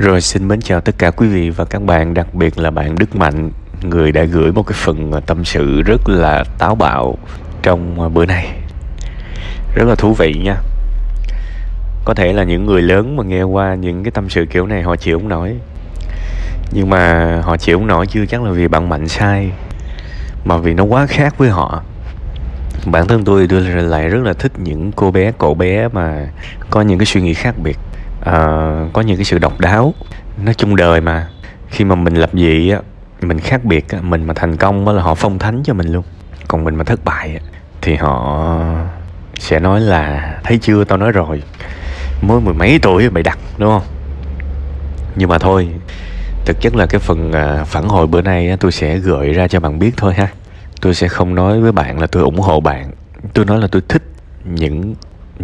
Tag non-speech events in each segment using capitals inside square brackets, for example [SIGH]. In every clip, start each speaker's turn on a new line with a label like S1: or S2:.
S1: Rồi xin mến chào tất cả quý vị và các bạn, đặc biệt là bạn Đức Mạnh, người đã gửi một cái phần à, tâm sự rất là táo bạo trong à, bữa nay. Rất là thú vị nha. Có thể là những người lớn mà nghe qua những cái tâm sự kiểu này họ chịu không nổi. Nhưng mà họ chịu không nổi chưa chắc là vì bạn Mạnh sai, mà vì nó quá khác với họ. Bản thân tôi tôi lại rất là thích những cô bé, cậu bé mà có những cái suy nghĩ khác biệt uh, có những cái sự độc đáo. Nói chung đời mà khi mà mình lập dị á mình khác biệt á mình mà thành công á là họ phong thánh cho mình luôn. Còn mình mà thất bại á thì họ sẽ nói là thấy chưa tao nói rồi. Mới mười mấy tuổi mày đặt đúng không? Nhưng mà thôi thực chất là cái phần ờ, phản hồi bữa nay á, tôi sẽ gợi ra cho bạn biết thôi ha. Tôi sẽ không nói với bạn là tôi ủng hộ bạn. Tôi nói là tôi thích những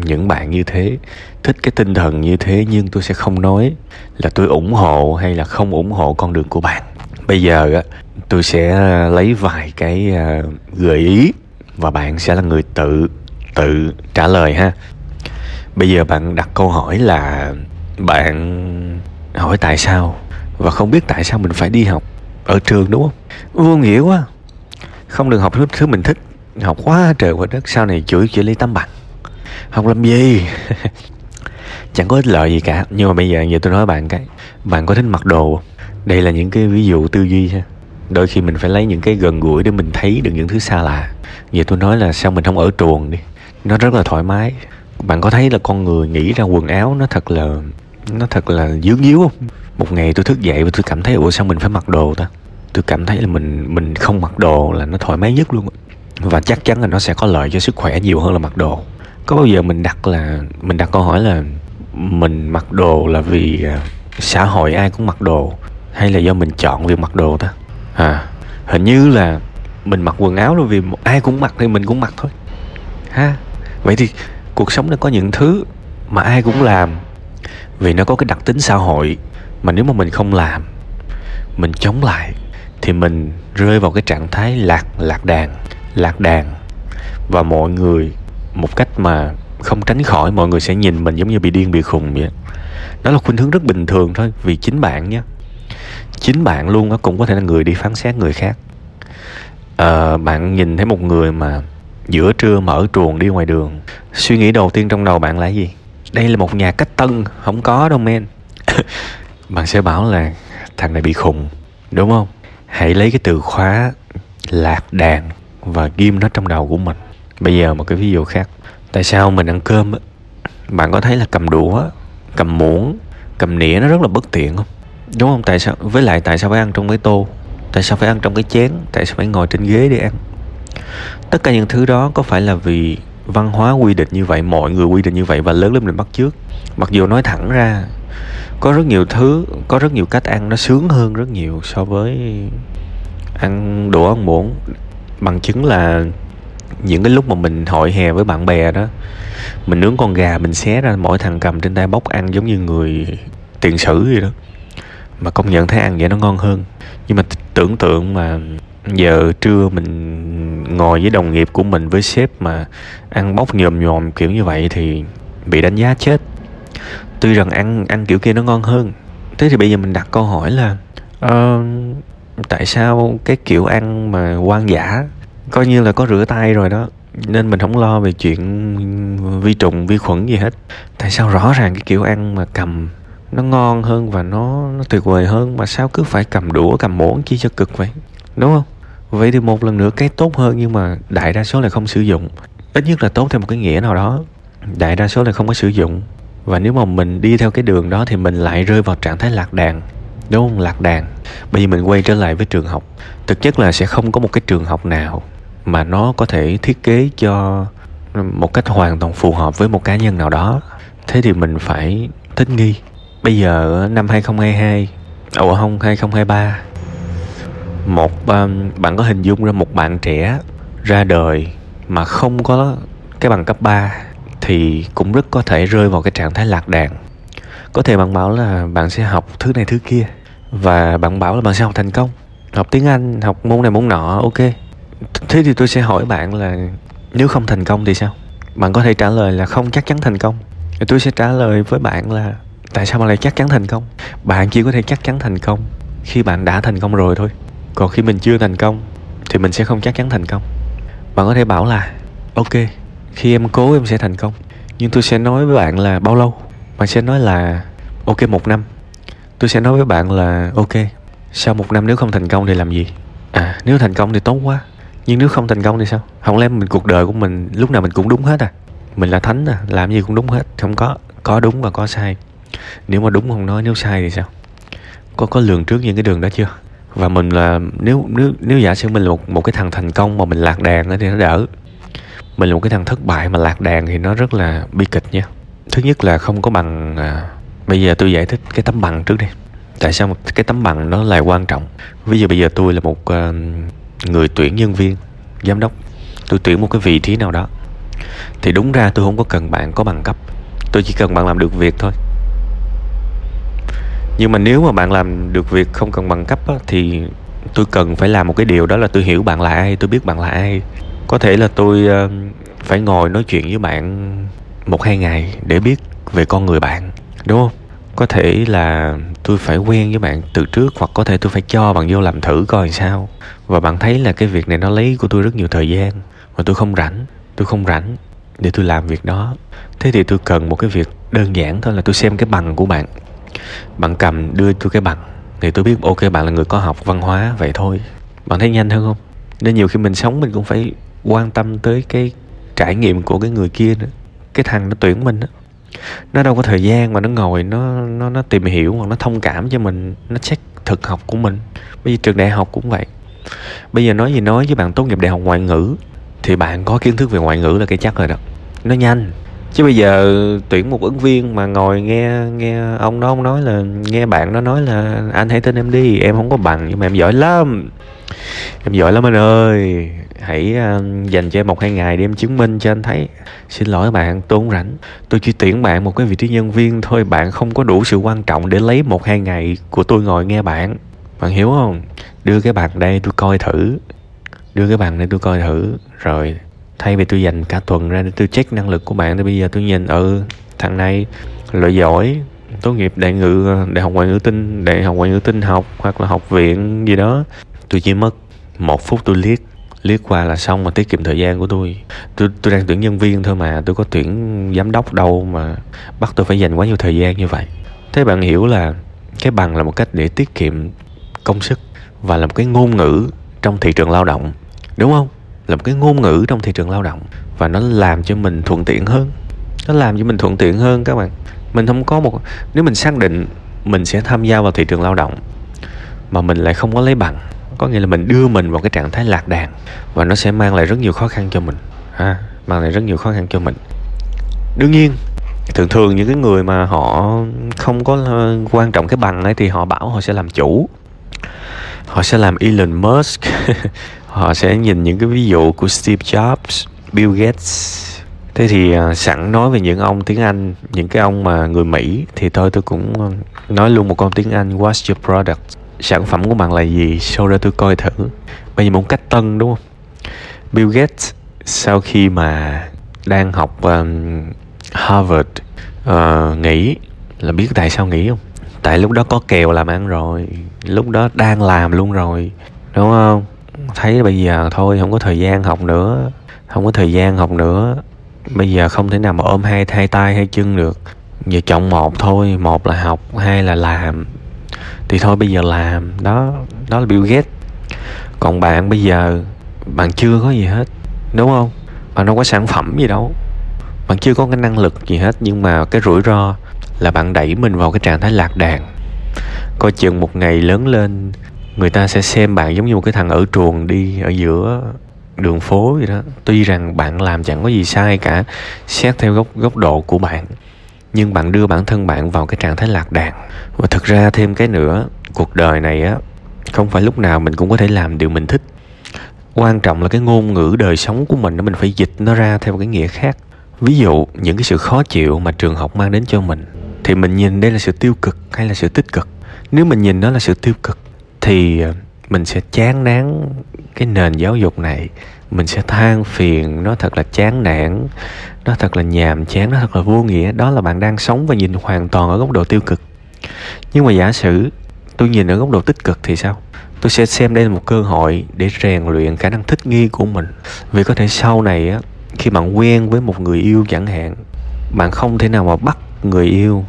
S1: những bạn như thế thích cái tinh thần như thế nhưng tôi sẽ không nói là tôi ủng hộ hay là không ủng hộ con đường của bạn. Bây giờ á tôi sẽ lấy vài cái uh, gợi ý và bạn sẽ là người tự tự trả lời ha. Bây giờ bạn đặt câu hỏi là bạn hỏi tại sao và không biết tại sao mình phải đi học ở trường đúng không? Vô nghĩa quá. Không được học thứ thứ mình thích học quá trời quá đất sau này chửi chỉ lấy tấm bằng học làm gì. [LAUGHS] Chẳng có ích lợi gì cả. Nhưng mà bây giờ giờ tôi nói bạn cái, bạn có thích mặc đồ đây là những cái ví dụ tư duy ha. Đôi khi mình phải lấy những cái gần gũi để mình thấy được những thứ xa lạ. Giờ tôi nói là sao mình không ở chuồng đi. Nó rất là thoải mái. Bạn có thấy là con người nghĩ ra quần áo nó thật là, nó thật là dướng díu không? Một ngày tôi thức dậy và tôi cảm thấy, ủa, sao mình phải mặc đồ ta? Tôi cảm thấy là mình mình không mặc đồ là nó thoải mái nhất luôn và chắc chắn là nó sẽ có lợi cho sức khỏe nhiều hơn là mặc đồ có bao giờ mình đặt là, mình đặt câu hỏi là mình mặc đồ là vì à, xã hội ai cũng mặc đồ hay là do mình chọn việc mặc đồ ta? À hình như là mình mặc quần áo là vì ai cũng mặc thì mình cũng mặc thôi. Ha, vậy thì cuộc sống nó có những thứ mà ai cũng làm vì nó có cái đặc tính xã hội mà nếu mà mình không làm, mình chống lại thì mình rơi vào cái trạng thái lạc lạc đàn lạc đàn và mọi người một cách mà không tránh khỏi mọi người sẽ nhìn mình giống như bị điên bị khùng vậy. Đó là khuynh hướng rất bình thường thôi vì chính bạn nhé. Chính bạn luôn cũng có thể là người đi phán xét người khác. À, bạn nhìn thấy một người mà giữa trưa mở truồng đi ngoài đường suy nghĩ đầu tiên trong đầu bạn là gì? Đây là một nhà cách tân không có đâu men. [LAUGHS] Bạn sẽ bảo là thằng này bị khùng đúng không? Hãy lấy cái từ khóa lạc đàn và ghim nó trong đầu của mình bây giờ một cái ví dụ khác. Tại sao mình ăn cơm bạn có thấy là cầm đũa, cầm muỗng, cầm nĩa nó rất là bất tiện không? Đúng không? Tại sao? Với lại tại sao phải ăn trong cái tô? Tại sao phải ăn trong cái chén? Tại sao phải ngồi trên ghế để ăn? Tất cả những thứ đó có phải là vì văn hóa quy định như vậy, mọi người quy định như vậy và lớn lên mình bắt trước mặc dù nói thẳng ra, có rất nhiều thứ, có rất nhiều cách ăn nó sướng hơn rất nhiều so với ăn đồ ăn muỗng. Bằng chứng là những cái lúc mà mình hội hè với bạn bè đó mình nướng con gà mình xé ra mỗi thằng cầm trên tay bóc ăn giống như người tiền sử vậy đó. Mà công nhận thấy ăn vậy nó ngon hơn. Nhưng mà tưởng tượng mà giờ trưa mình ngồi với đồng nghiệp của mình với sếp mà ăn bóc nhòm nhòm kiểu như vậy thì bị đánh giá chết. Tuy rằng ăn ăn kiểu kia nó ngon hơn. Thế thì bây giờ mình đặt câu hỏi là uh, tại sao cái kiểu ăn mà quan giả? Coi như là có rửa tay rồi đó, nên mình không lo về chuyện vi trùng, vi khuẩn gì hết. Tại sao rõ ràng cái kiểu ăn mà cầm nó ngon hơn và nó nó tuyệt vời hơn mà sao cứ phải cầm đũa, cầm muỗng chi cho cực vậy? Đúng không? Vậy thì một lần nữa cái tốt hơn nhưng mà đại đa số là không sử dụng. Ít nhất là tốt theo một cái nghĩa nào đó. Đại đa số là không có sử dụng. Và nếu mà mình đi theo cái đường đó thì mình lại rơi vào trạng thái lạc đàn. Đúng không? Lạc đàn. Bây giờ mình quay trở lại với trường học. Thực chất là sẽ không có một cái trường học nào mà nó có thể thiết kế cho một cách hoàn toàn phù hợp với một cá nhân nào đó. Thế thì mình phải thích nghi. Bây giờ năm 2022 ủa không 2023 một um, bạn có hình dung ra một bạn trẻ ra đời mà không có cái bằng cấp 3 thì cũng rất có thể rơi vào cái trạng thái lạc đàn. Có thể bạn bảo là bạn sẽ học thứ này thứ kia và bạn bảo là bạn sẽ học thành công học tiếng anh học môn này môn nọ ok thế thì tôi sẽ hỏi bạn là nếu không thành công thì sao? Bạn có thể trả lời là không chắc chắn thành công. Tôi sẽ trả lời với bạn là tại sao bạn lại chắc chắn thành công? Bạn chỉ có thể chắc chắn thành công khi bạn đã thành công rồi thôi. Còn khi mình chưa thành công thì mình sẽ không chắc chắn thành công. Bạn có thể bảo là, ok, khi em cố em sẽ thành công. Nhưng tôi sẽ nói với bạn là bao lâu? Bạn sẽ nói là, ok, một năm. Tôi sẽ nói với bạn là, ok, sau một năm nếu không thành công thì làm gì? À nếu thành công thì tốt quá nhưng nếu không thành công thì sao? Không lẽ mình cuộc đời của mình lúc nào mình cũng đúng hết à? Mình là thánh à? Làm gì cũng đúng hết. Không có có đúng và có sai. Nếu mà đúng không nói nếu sai thì sao? Có có lường trước những cái đường đó chưa? Và mình là nếu nếu nếu giả sử mình là một một cái thằng thành công mà mình lạc đàn thì nó đỡ. Mình là một cái thằng thất bại mà lạc đàn thì nó rất là bi kịch nha. Thứ nhất là không có bằng à, bây giờ tôi giải thích cái tấm bằng trước đi. Tại sao một cái tấm bằng nó lại quan trọng? Ví dụ bây giờ tôi là một uh, người tuyển nhân viên giám đốc. Tôi tuyển một cái vị trí nào đó. Thì đúng ra tôi không có cần bạn có bằng cấp. Tôi chỉ cần bạn làm được việc thôi. Nhưng mà nếu mà bạn làm được việc không cần bằng cấp á, thì tôi cần phải làm một cái điều đó là tôi hiểu bạn là ai tôi biết bạn là ai. Có thể là tôi ờ, phải ngồi nói chuyện với bạn một hai ngày để biết về con người bạn đúng không? Có thể là tôi phải quen với bạn từ trước hoặc có thể tôi phải cho bạn vô làm thử coi sao. Và bạn thấy là cái việc này nó lấy của tôi rất nhiều thời gian và tôi không rảnh, tôi không rảnh để tôi làm việc đó. Thế thì tôi cần một cái việc đơn giản thôi là tôi xem cái bằng của bạn. Bạn cầm đưa tôi cái bằng thì tôi biết, ok, bạn là người có học văn hóa, vậy thôi. Bạn thấy nhanh hơn không? Nên nhiều khi mình sống mình cũng phải quan tâm tới cái trải nghiệm của cái người kia nữa. Cái thằng nó tuyển mình á nó đâu có thời gian mà nó ngồi, nó nó nó tìm hiểu hoặc nó thông cảm cho mình, nó check thực học của mình. Bây giờ trường đại học cũng vậy. Bây giờ nói gì nói với bạn tốt nghiệp đại học ngoại ngữ, thì bạn có kiến thức về ngoại ngữ là cái chắc rồi đó. Nó nhanh. Chứ bây giờ tuyển một ứng viên mà ngồi nghe nghe ông đó, ông nói là, nghe bạn nó nói là, anh hãy tin em đi, em không có bằng nhưng mà em giỏi lắm em giỏi lắm anh ơi. Hãy uh, dành cho em một hai ngày để em chứng minh cho anh thấy. Xin lỗi bạn tôi không rảnh. Tôi chỉ tuyển bạn một cái vị trí nhân viên thôi. Bạn không có đủ sự quan trọng để lấy một hai ngày của tôi ngồi nghe bạn. Bạn hiểu không? Đưa cái bạn đây tôi coi thử. Đưa cái bạn đây tôi coi thử. Rồi thay vì tôi dành cả tuần ra để tôi check năng lực của bạn thì bây giờ tôi nhìn ừ thằng này lợi giỏi tốt nghiệp đại ngữ đại học ngoại ngữ tinh đại học ngoại ngữ tinh học hoặc là học viện gì đó. Tôi chỉ mất một phút tôi liếc liếc qua là xong mà tiết kiệm thời gian của tôi. Tôi tôi đang tuyển nhân viên thôi mà, tôi có tuyển giám đốc đâu mà bắt tôi phải dành quá nhiều thời gian như vậy. Thế bạn hiểu là cái bằng là một cách để tiết kiệm công sức và là một cái ngôn ngữ trong thị trường lao động, đúng không? Là một cái ngôn ngữ trong thị trường lao động và nó làm cho mình thuận tiện hơn. Nó làm cho mình thuận tiện hơn các bạn. Mình không có một, nếu mình xác định mình sẽ tham gia vào thị trường lao động mà mình lại không có lấy bằng có nghĩa là mình đưa mình vào cái trạng thái lạc đàn và nó sẽ mang lại rất nhiều khó khăn cho mình. Ha, mang lại rất nhiều khó khăn cho mình. Đương nhiên, thường thường những cái người mà họ không có ờ, quan trọng cái bằng ấy thì họ bảo họ sẽ làm chủ. Họ sẽ làm Elon Musk. [LAUGHS] Họ sẽ nhìn những cái ví dụ của Steve Jobs, Bill Gates. Thế thì ờ, sẵn nói về những ông tiếng Anh, những cái ông mà người Mỹ thì thôi tôi cũng ờ, nói luôn một câu tiếng Anh, what's your product? Sản phẩm của bạn là gì? Show ra tôi coi thử. Bây giờ một cách tân đúng không? Bill Gates sau khi mà đang học um, Harvard uh, nghỉ là biết tại sao nghỉ không? Tại lúc đó có kèo làm ăn rồi. Lúc đó đang làm luôn rồi. Đúng không? Thấy bây giờ thôi không có thời gian học nữa. Không có thời gian học nữa. Bây giờ không thể nào mà ôm hai hai tay hai chân được. Giờ chọn một thôi. Một là học hai là làm thì thôi, bây giờ làm đó đó là Bill Gates. Còn bạn bây giờ, bạn chưa có gì hết, đúng không? Bạn đâu có sản phẩm gì đâu. Bạn chưa có cái năng lực gì hết, nhưng mà cái rủi ro là bạn đẩy mình vào cái trạng thái lạc đàn. Coi chừng một ngày lớn lên, người ta sẽ xem bạn giống như một cái thằng ở truồng đi, ở giữa đường phố vậy đó. Tuy rằng bạn làm chẳng có gì sai cả, xét theo góc góc độ của bạn nhưng bạn đưa bản thân bạn vào cái trạng thái lạc đàn. Và thực ra thêm cái nữa, cuộc đời này á, không phải lúc nào mình cũng có thể làm điều mình thích. Quan trọng là cái ngôn ngữ đời sống của mình mình phải dịch nó ra theo cái nghĩa khác. Ví dụ, những cái sự khó chịu mà trường học mang đến cho mình, thì mình nhìn đây là sự tiêu cực hay là sự tích cực? Nếu mình nhìn nó là sự tiêu cực, thì ờ, mình sẽ chán nán cái nền giáo dục này mình sẽ than phiền, nó thật là chán nản, nó thật là nhàm chán, nó thật là vô nghĩa. Đó là bạn đang sống và nhìn hoàn toàn ở góc độ tiêu cực. Nhưng mà giả sử tôi nhìn ở góc độ tích cực thì sao? Tôi sẽ xem đây là một cơ hội để rèn luyện khả năng thích nghi của mình. Vì có thể sau này á, khi bạn quen với một người yêu chẳng hạn, bạn không thể nào mà bắt người yêu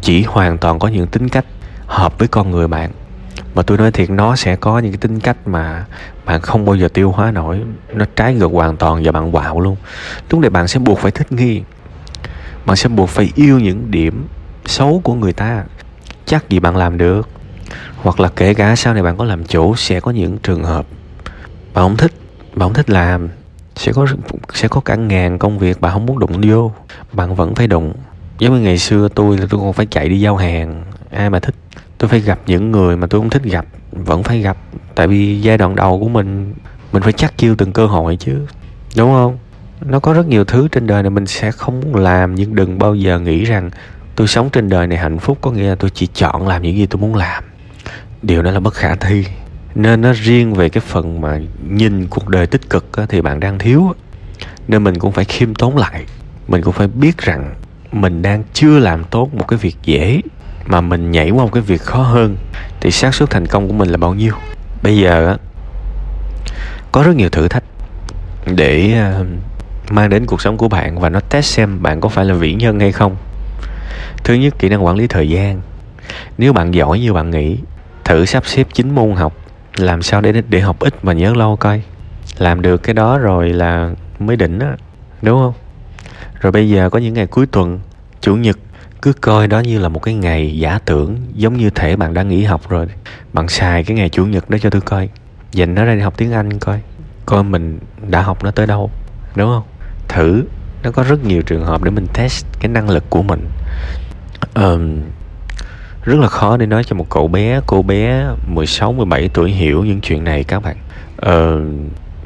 S1: chỉ hoàn toàn có những tính cách hợp với con người bạn mà tôi nói thiệt, nó sẽ có những cái tính cách mà bạn không bao giờ tiêu hóa nổi. Nó trái ngược hoàn toàn và bạn quạo luôn. Lúc này bạn sẽ buộc phải thích nghi. Bạn sẽ buộc phải yêu những điểm xấu của người ta. Chắc gì bạn làm được? Hoặc là kể cả sau này bạn có làm chủ, sẽ có những trường hợp bạn không thích, bạn không thích làm. Sẽ có sẽ có cả ngàn công việc bạn không muốn đụng vô. Bạn vẫn phải đụng. Giống như ngày xưa tôi là tôi còn phải chạy đi giao hàng. Ai mà thích tôi phải gặp những người mà tôi không thích gặp vẫn phải gặp. Tại vì giai đoạn đầu của mình mình phải chắc chiêu từng cơ hội chứ. Đúng không? Nó có rất nhiều thứ trên đời này mình sẽ không muốn làm nhưng đừng bao giờ nghĩ rằng tôi sống trên đời này hạnh phúc. Có nghĩa là tôi chỉ chọn làm những gì tôi muốn làm. Điều đó là bất khả thi. Nên nó riêng về cái phần mà nhìn cuộc đời tích cực á, thì bạn đang thiếu nên mình cũng phải khiêm tốn lại. Mình cũng phải biết rằng mình đang chưa làm tốt một cái việc dễ mà mình nhảy qua một cái việc khó hơn thì xác suất thành công của mình là bao nhiêu? Bây giờ á, có rất nhiều thử thách để ờ, mang đến cuộc sống của bạn và nó test xem bạn có phải là vĩ nhân hay không. Thứ nhất, kỹ năng quản lý thời gian. Nếu bạn giỏi như bạn nghĩ, thử sắp xếp chín môn học, làm sao để để học ít mà nhớ lâu coi. Làm được cái đó rồi là mới đỉnh á, đúng không? Rồi bây giờ có những ngày cuối tuần, chủ nhật cứ coi đó như là một cái ngày giả tưởng giống như thể bạn đã nghỉ học rồi. Bạn xài cái ngày chủ nhật đó cho tôi coi. Dành nó ra đi học tiếng anh coi. Coi mình đã học nó tới đâu đúng không? Thử nó có rất nhiều trường hợp để mình test cái năng lực của mình. Um, rất là khó để nói cho một cậu bé cô bé 16 17 tuổi hiểu những chuyện này các bạn. Ờ,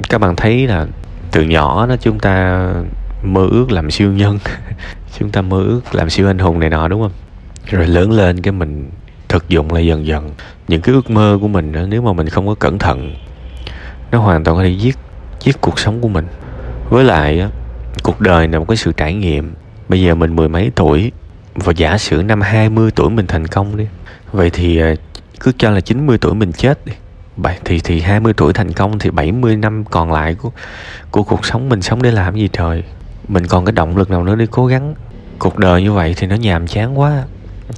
S1: các bạn thấy là từ nhỏ đó chúng ta mơ ước làm siêu nhân. [LAUGHS] chúng ta mơ ước làm siêu anh hùng này nọ đúng không? Rồi lớn lên cái mình thực dụng lại dần dần. Những cái ước mơ của mình đó, nếu mà mình không có cẩn thận nó hoàn toàn có thể giết giết cuộc sống của mình. Với lại cuộc đời là một cái sự trải nghiệm. Bây giờ mình mười mấy tuổi và giả sử năm 20 tuổi mình thành công đi vậy thì à, cứ cho là 90 tuổi mình chết đi. Thì thì 20 tuổi thành công thì 70 năm còn lại của của cuộc sống mình sống để làm gì trời? Mình còn cái động lực nào nữa để cố gắng cuộc đời như vậy thì nó nhàm chán quá.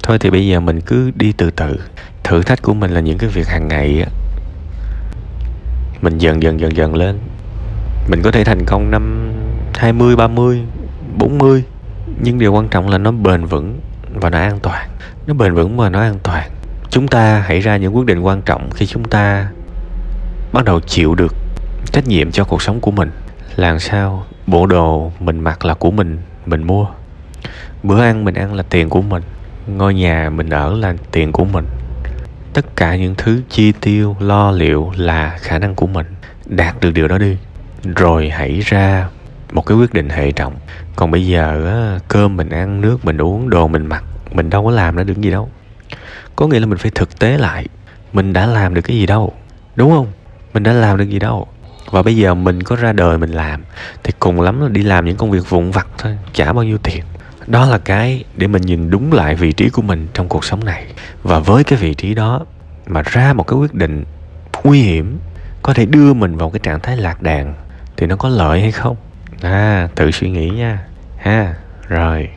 S1: Thôi thì bây giờ mình cứ đi từ từ. Thử thách của mình là những cái việc hàng ngày á. Mình dần dần dần dần lên. Mình có thể thành công năm 20, 30, 40 nhưng điều quan trọng là nó bền vững và nó an toàn. Nó bền vững và nó an toàn. Chúng ta hãy ra những quyết định quan trọng khi chúng ta bắt đầu chịu được trách nhiệm cho cuộc sống của mình. Làm sao? Bộ đồ mình mặc là của mình mình mua bữa ăn mình ăn là tiền của mình, ngôi nhà mình ở là tiền của mình. Tất cả những thứ chi tiêu, lo liệu là khả năng của mình. Đạt được điều đó đi, rồi hãy ra một cái quyết định hệ trọng. Còn bây giờ cơm mình ăn, nước mình uống, đồ mình mặc, mình đâu có làm ra được gì đâu. Có nghĩa là mình phải thực tế lại, mình đã làm được cái gì đâu, đúng không? Mình đã làm được gì đâu. Và bây giờ mình có ra đời mình làm, thì cùng lắm là đi làm những công việc vụn vặt thôi trả bao nhiêu tiền đó là cái để mình nhìn đúng lại vị trí của mình trong cuộc sống này. Và với cái vị trí đó mà ra một cái quyết định nguy hiểm, có thể đưa mình vào cái trạng thái lạc đàn, thì nó có lợi hay không? À tự suy nghĩ nha. Ha, rồi.